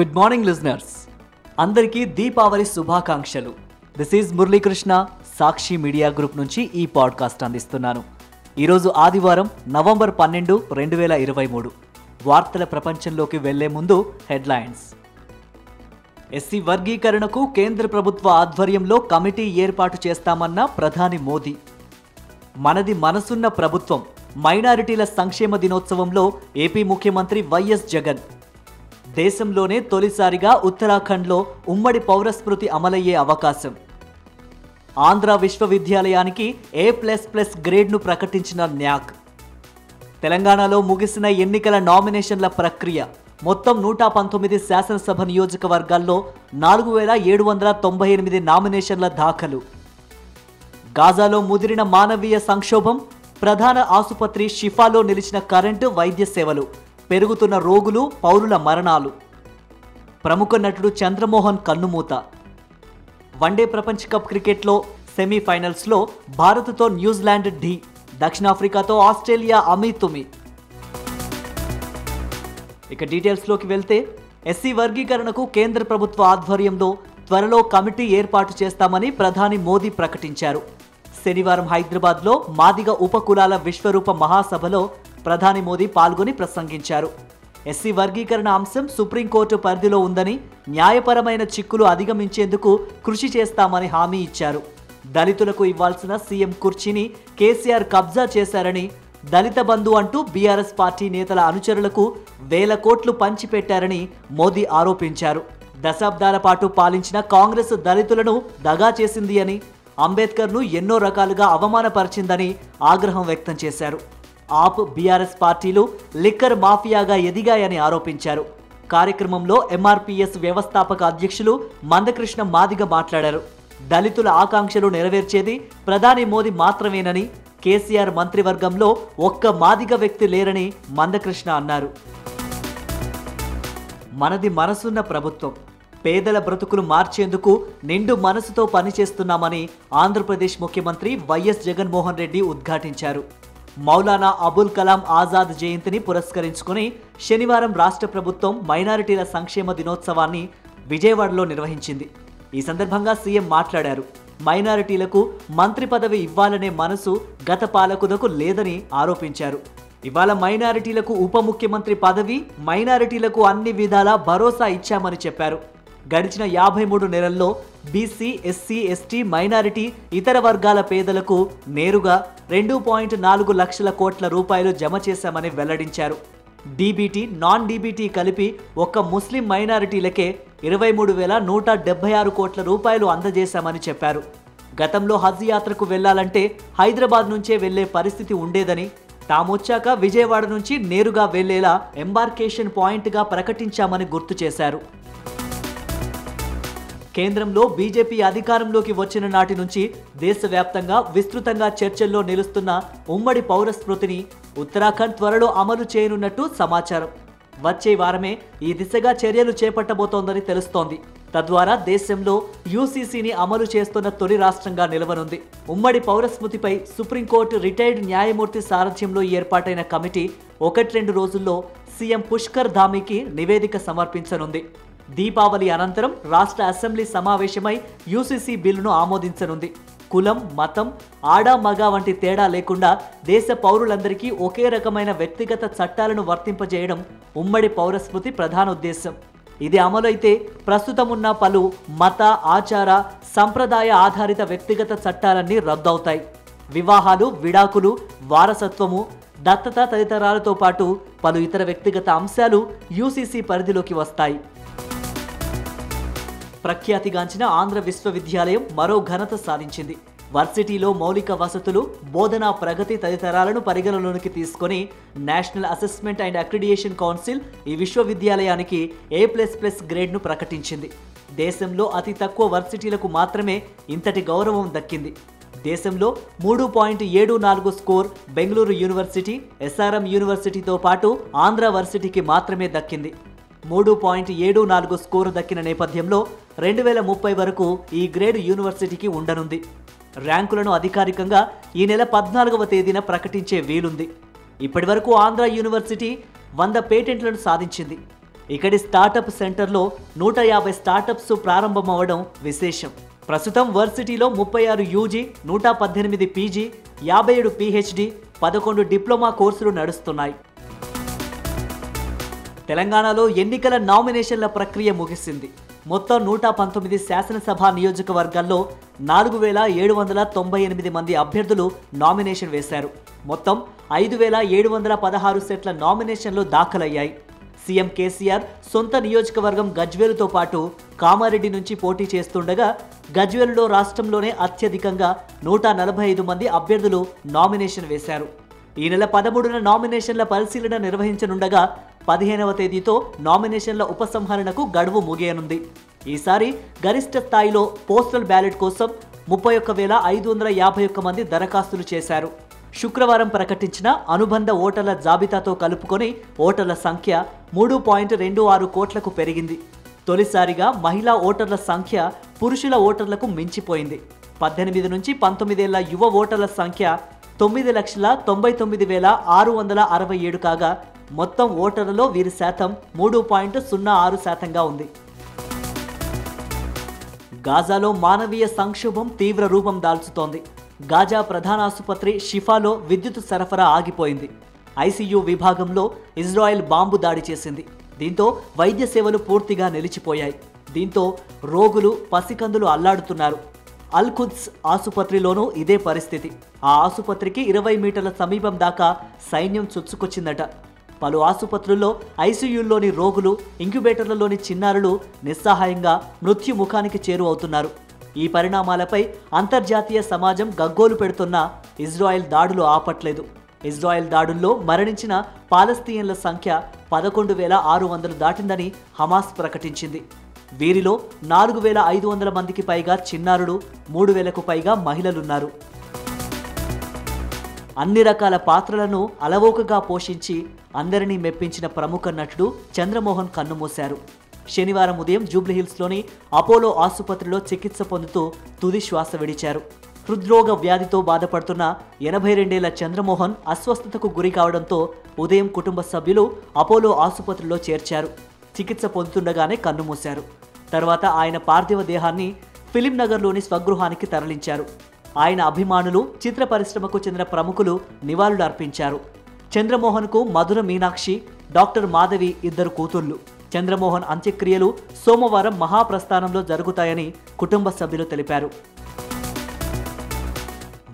Good morning listeners అందరికీ దీపావళి శుభాకాంక్షలు. This is Muralikrishna Sakshi media group నుంచి ఈ పాడ్కాస్ట్ అందిస్తున్నాను. ఈరోజు ఆదివారం నవంబర్ పన్నెండు రెండు వేల ఇరవై మూడు. వార్తల ప్రపంచంలోకి వెళ్ళే ముందు హెడ్లైన్స్. ఎస్సీ వర్గీకరణకు కేంద్ర ప్రభుత్వ ఆధ్వర్యంలో కమిటీ ఏర్పాటు చేస్తామన్న ప్రధాని మోదీ. మనది మనసున్న ప్రభుత్వం మైనారిటీల సంక్షేమ దినోత్సవంలో ఏపీ ముఖ్యమంత్రి వైఎస్ జగన్. దేశంలోనే తొలిసారిగా ఉత్తరాఖండ్లో ఉమ్మడి పౌరస్మృతి అమలయ్యే అవకాశం. ఆంధ్ర విశ్వవిద్యాలయానికి ఏ ప్లస్ ప్లస్ గ్రేడ్ను ప్రకటించిన న్యాక్. తెలంగాణలో ముగిసిన ఎన్నికల నామినేషన్ల ప్రక్రియ మొత్తం నూట పంతొమ్మిది శాసనసభ నియోజకవర్గాల్లో నాలుగు వేల ఏడు వందల తొంభై ఎనిమిది నామినేషన్ల దాఖలు. గాజాలో ముదిరిన మానవీయ సంక్షోభం ప్రధాన ఆసుపత్రి షిఫాలో నిలిచిన కరెంటు వైద్య సేవలు. పెరుగుతున్న రోగులు పౌరుల మరణాలు. ప్రముఖ నటుడు చంద్రమోహన్ కన్నుమూత. వన్డే ప్రపంచ కప్ క్రికెట్లో సెమీఫైనల్స్లో భారత్తో న్యూజిలాండ్ ఢీ. దక్షిణాఫ్రికాతో ఆస్ట్రేలియా అమీతుమి. ఇక డీటెయిల్స్లోకి వెళ్తే ఎస్సీ వర్గీకరణకు కేంద్ర ప్రభుత్వ ఆధ్వర్యంలో త్వరలో కమిటీ ఏర్పాటు చేస్తామని ప్రధాని మోదీ ప్రకటించారు. శనివారం హైదరాబాద్లో మాదిగ ఉపకులాల విశ్వరూప మహాసభలో ప్రధాని మోదీ పాల్గొని ప్రసంగించారు. ఎస్సీ వర్గీకరణ అంశం సుప్రీంకోర్టు పరిధిలో ఉందని న్యాయపరమైన చిక్కులు అధిగమించేందుకు కృషి చేస్తామని హామీ ఇచ్చారు. దళితులకు ఇవ్వాల్సిన సీఎం కుర్చీని కేసీఆర్ కబ్జా చేశారని దళిత బంధు అంటూ బీఆర్ఎస్ పార్టీ నేతల అనుచరులకు వేల కోట్లు పంచిపెట్టారని మోదీ ఆరోపించారు. దశాబ్దాల పాటు పాలించిన కాంగ్రెస్ దళితులను దగా చేసింది అని అంబేద్కర్ను ఎన్నో రకాలుగా అవమానపరిచిందని ఆగ్రహం వ్యక్తం చేశారు. ఆప్ బీఆర్ఎస్ పార్టీలు లిక్కర్ మాఫియాగా ఎదిగాయని ఆరోపించారు. కార్యక్రమంలో ఎంఆర్పీఎస్ వ్యవస్థాపక అధ్యక్షులు మందకృష్ణ మాదిగ మాట్లాడారు. దళితుల ఆకాంక్షలు నెరవేర్చేది ప్రధాని మోదీ మాత్రమేనని కేసీఆర్ మంత్రివర్గంలో ఒక్క మాదిగ వ్యక్తి లేరని మందకృష్ణ అన్నారు. మనది మనసున్న ప్రభుత్వం. పేదల బ్రతుకులు మార్చేందుకు నిండు మనసుతో పనిచేస్తున్నామని ఆంధ్రప్రదేశ్ ముఖ్యమంత్రి వైఎస్ జగన్మోహన్ రెడ్డి ఉద్ఘాటించారు. మౌలానా అబుల్ కలాం ఆజాద్ జయంతిని పురస్కరించుకుని శనివారం రాష్ట్ర ప్రభుత్వం మైనారిటీల సంక్షేమ దినోత్సవాన్ని విజయవాడలో నిర్వహించింది. ఈ సందర్భంగా సీఎం మాట్లాడారు. మైనారిటీలకు మంత్రి పదవి ఇవ్వాలనే మనసు గత పాలకులకు లేదని ఆరోపించారు. ఇవాళ మైనారిటీలకు ఉప ముఖ్యమంత్రి పదవి మైనారిటీలకు అన్ని విధాలా భరోసా ఇచ్చామని చెప్పారు. గడిచిన యాభై మూడు నెలల్లో బీసీ ఎస్సీ ఎస్టీ మైనారిటీ ఇతర వర్గాల పేదలకు నేరుగా రెండు పాయింట్ నాలుగు లక్షల కోట్ల రూపాయలు జమ చేశామని వెల్లడించారు. డీబీటీ నాన్ డీబీటీ కలిపి ఒక్క ముస్లిం మైనారిటీలకే ఇరవై మూడు వేల నూట డెబ్బై ఆరు కోట్ల రూపాయలు అందజేశామని చెప్పారు. గతంలో హజ్ యాత్రకు వెళ్ళాలంటే హైదరాబాద్ నుంచే వెళ్ళే పరిస్థితి ఉండేదని తామొచ్చాక విజయవాడ నుంచి నేరుగా వెళ్ళేలా ఎంబార్కేషన్ పాయింట్గా ప్రకటించామని గుర్తు చేశారు. కేంద్రంలో బీజేపీ అధికారంలోకి వచ్చిన నాటి నుంచి దేశవ్యాప్తంగా విస్తృతంగా చర్చల్లో నిలుస్తున్న ఉమ్మడి పౌరస్మృతిని ఉత్తరాఖండ్ త్వరలో అమలు చేయనున్నట్టు సమాచారం. వచ్చే వారమే ఈ దిశగా చర్యలు చేపట్టబోతోందని తెలుస్తోంది. తద్వారా దేశంలో యూసీసీని అమలు చేస్తున్న తొలి రాష్ట్రంగా నిలవనుంది. ఉమ్మడి పౌరస్మృతిపై సుప్రీంకోర్టు రిటైర్డ్ న్యాయమూర్తి సారథ్యంలో ఏర్పాటైన కమిటీ ఒకటి రెండు రోజుల్లో సీఎం పుష్కర్ ధామీకి నివేదిక సమర్పించనుంది. దీపావళి అనంతరం రాష్ట్ర అసెంబ్లీ సమావేశమై యూసీసీ బిల్లును ఆమోదించనుంది. కులం మతం ఆడా మగ వంటి తేడా లేకుండా దేశ పౌరులందరికీ ఒకే రకమైన వ్యక్తిగత చట్టాలను వర్తింపజేయడం ఉమ్మడి పౌరస్మృతి ప్రధాన ఉద్దేశం. ఇది అమలైతే ప్రస్తుతం ఉన్న పలు మత ఆచార సంప్రదాయ ఆధారిత వ్యక్తిగత చట్టాలన్నీ రద్దవుతాయి. వివాహాలు విడాకులు వారసత్వము దత్తత తదితరాలతో పాటు పలు ఇతర వ్యక్తిగత అంశాలు యూసీసీ పరిధిలోకి వస్తాయి. ప్రఖ్యాతిగాంచిన ఆంధ్ర విశ్వవిద్యాలయం మరో ఘనత సాధించింది. వర్సిటీలో మౌలిక వసతులు బోధనా ప్రగతి తదితరాలను పరిగణలోనికి తీసుకొని national assessment and accreditation council ఈ విశ్వవిద్యాలయానికి ఏ ప్లస్ ప్లస్ గ్రేడ్ను ప్రకటించింది. దేశంలో అతి తక్కువ వర్సిటీలకు మాత్రమే ఇంతటి గౌరవం దక్కింది. దేశంలో మూడు పాయింట్ ఏడు నాలుగు స్కోర్ బెంగళూరు యూనివర్సిటీ ఎస్ఆర్ఎం యూనివర్సిటీతో పాటు ఆంధ్ర వర్సిటీకి మాత్రమే దక్కింది. మూడు పాయింట్ ఏడు నాలుగు స్కోరు దక్కిన నేపథ్యంలో రెండు వేల ముప్పై వరకు ఈ గ్రేడ్ యూనివర్సిటీకి ఉండనుంది. ర్యాంకులను అధికారికంగా ఈ నెల పద్నాలుగవ తేదీన ప్రకటించే వీలుంది. ఇప్పటివరకు ఆంధ్ర యూనివర్సిటీ వంద పేటెంట్లను సాధించింది. ఇక్కడి స్టార్టప్ సెంటర్లో నూట యాభై స్టార్టప్స్ ప్రారంభమవడం విశేషం. ప్రస్తుతం వర్సిటీలో ముప్పై ఆరు యూజీ నూట పద్దెనిమిది పీజీ యాభై ఏడు పీహెచ్డీ పదకొండు డిప్లొమా కోర్సులు నడుస్తున్నాయి. తెలంగాణలో ఎన్నికల నామినేషన్ల ప్రక్రియ ముగిసింది. మొత్తం నూట పంతొమ్మిది శాసనసభ నియోజకవర్గాల్లో నాలుగు వేల ఏడు వందల తొంభై ఎనిమిది మంది అభ్యర్థులు నామినేషన్ వేశారు. మొత్తం ఐదు వేల ఏడు వందల పదహారు సెట్ల నామినేషన్లు దాఖలయ్యాయి. సీఎం కేసీఆర్ సొంత నియోజకవర్గం గజ్వేలుతో పాటు కామారెడ్డి నుంచి పోటీ చేస్తుండగా గజ్వేలులో రాష్ట్రంలోనే అత్యధికంగా నూట నలభై ఐదు మంది అభ్యర్థులు నామినేషన్ వేశారు. ఈ నెల పదమూడున నామినేషన్ల పరిశీలన నిర్వహించనుండగా పదిహేనవ తేదీతో నామినేషన్ల ఉపసంహరణకు గడువు ముగియనుంది. ఈసారి గరిష్ట స్థాయిలో పోస్టల్ బ్యాలెట్ కోసం ముప్పై ఒక్క వేల ఐదు వందల యాభై ఒక్క మంది దరఖాస్తులు చేశారు. శుక్రవారం ప్రకటించిన అనుబంధ ఓటర్ల జాబితాతో కలుపుకొని ఓటర్ల సంఖ్య మూడు పాయింట్ రెండు ఆరు కోట్లకు పెరిగింది. తొలిసారిగా మహిళా ఓటర్ల సంఖ్య పురుషుల ఓటర్లకు మించిపోయింది. పద్దెనిమిది నుంచి పంతొమ్మిదేళ్ళ యువ ఓటర్ల సంఖ్య తొమ్మిది లక్షల తొంభై తొమ్మిది వేల ఆరు వందల అరవై ఏడు కాగా మొత్తం ఓటర్లలో వీరి శాతం మూడు పాయింట్ సున్నా ఆరు శాతంగా ఉంది. గాజాలో మానవీయ సంక్షోభం తీవ్ర రూపం దాల్చుతోంది. గాజా ప్రధాన ఆసుపత్రి షిఫాలో విద్యుత్ సరఫరా ఆగిపోయింది. ఐసీయూ విభాగంలో ఇజ్రాయెల్ బాంబు దాడి చేసింది. దీంతో వైద్య సేవలు పూర్తిగా నిలిచిపోయాయి. దీంతో రోగులు పసికందులు అల్లాడుతున్నారు. అల్ఖుద్స్ ఆసుపత్రిలోనూ ఇదే పరిస్థితి. ఆ ఆసుపత్రికి ఇరవై మీటర్ల సమీపం దాకా సైన్యం చొచ్చుకొచ్చిందట. పలు ఆసుపత్రుల్లో ఐసీయూల్లోని రోగులు ఇంక్యుబేటర్లలోని చిన్నారులు నిస్సహాయంగా మృత్యుముఖానికి చేరువవుతున్నారు. ఈ పరిణామాలపై అంతర్జాతీయ సమాజం గగ్గోలు పెడుతున్న ఇజ్రాయెల్ దాడులు ఆపట్లేదు. ఇజ్రాయెల్ దాడుల్లో మరణించిన పాలస్తీన్ల సంఖ్య పదకొండు వేల ఆరు వందలు దాటిందని హమాస్ ప్రకటించింది. వీరిలో నాలుగు వేల ఐదు వందల మందికి పైగా చిన్నారులు మూడు వేలకు పైగా మహిళలున్నారు. అన్ని రకాల పాత్రలను అలవోకగా పోషించి అందరినీ మెప్పించిన ప్రముఖ నటుడు చంద్రమోహన్ కన్నుమూశారు. శనివారం ఉదయం జూబ్లీహిల్స్లోని అపోలో ఆసుపత్రిలో చికిత్స పొందుతూ తుది శ్వాస విడిచారు. హృద్రోగ వ్యాధితో బాధపడుతున్న ఎనభై రెండేళ్ళ చంద్రమోహన్ అస్వస్థతకు గురి కావడంతో ఉదయం కుటుంబ సభ్యులు అపోలో ఆసుపత్రిలో చేర్చారు. చికిత్స పొందుతుండగానే కన్నుమూశారు. తర్వాత ఆయన పార్థివ దేహాన్ని ఫిలిం నగర్లోని స్వగృహానికి తరలించారు. ఆయన అభిమానులు చిత్ర పరిశ్రమకు చెందిన ప్రముఖులు నివాళులు అర్పించారు చంద్రమోహన్కు మధుర మీనాక్షి డాక్టర్ మాధవి ఇద్దరు కూతుళ్ళు చంద్రమోహన్ అంత్యక్రియలు సోమవారం మహాప్రస్థానంలో జరుగుతాయని కుటుంబ సభ్యులు తెలిపారు.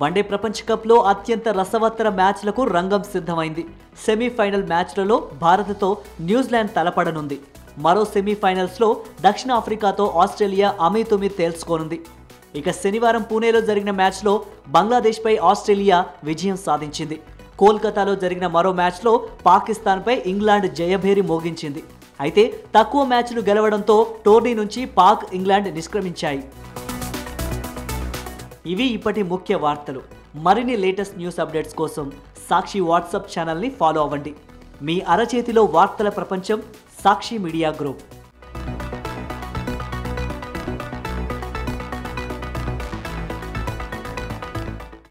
వన్డే ప్రపంచ కప్లో అత్యంత రసవత్తర మ్యాచ్లకు రంగం సిద్ధమైంది. సెమీఫైనల్ మ్యాచ్లలో భారత్తో న్యూజిలాండ్ తలపడనుంది. మరో సెమీఫైనల్స్లో దక్షిణాఫ్రికాతో ఆస్ట్రేలియా అమీతుమీ తేల్చుకోనుంది. ఇక శనివారం పూణేలో జరిగిన మ్యాచ్లో బంగ్లాదేశ్పై ఆస్ట్రేలియా విజయం సాధించింది. కోల్కతాలో జరిగిన మరో మ్యాచ్లో పాకిస్తాన్పై ఇంగ్లాండ్ జయభేరి మోగించింది. అయితే తక్కువ మ్యాచ్లు గెలవడంతో టోర్నీ నుంచి పాక్ ఇంగ్లాండ్ నిష్క్రమించాయి. ఇవి ఇప్పటి ముఖ్య వార్తలు. మరిన్ని లేటెస్ట్ న్యూస్ అప్డేట్స్ కోసం సాక్షి వాట్సాప్ ఛానల్ని ఫాలో అవ్వండి. మీ అరచేతిలో వార్తల ప్రపంచం సాక్షి మీడియా గ్రూప్.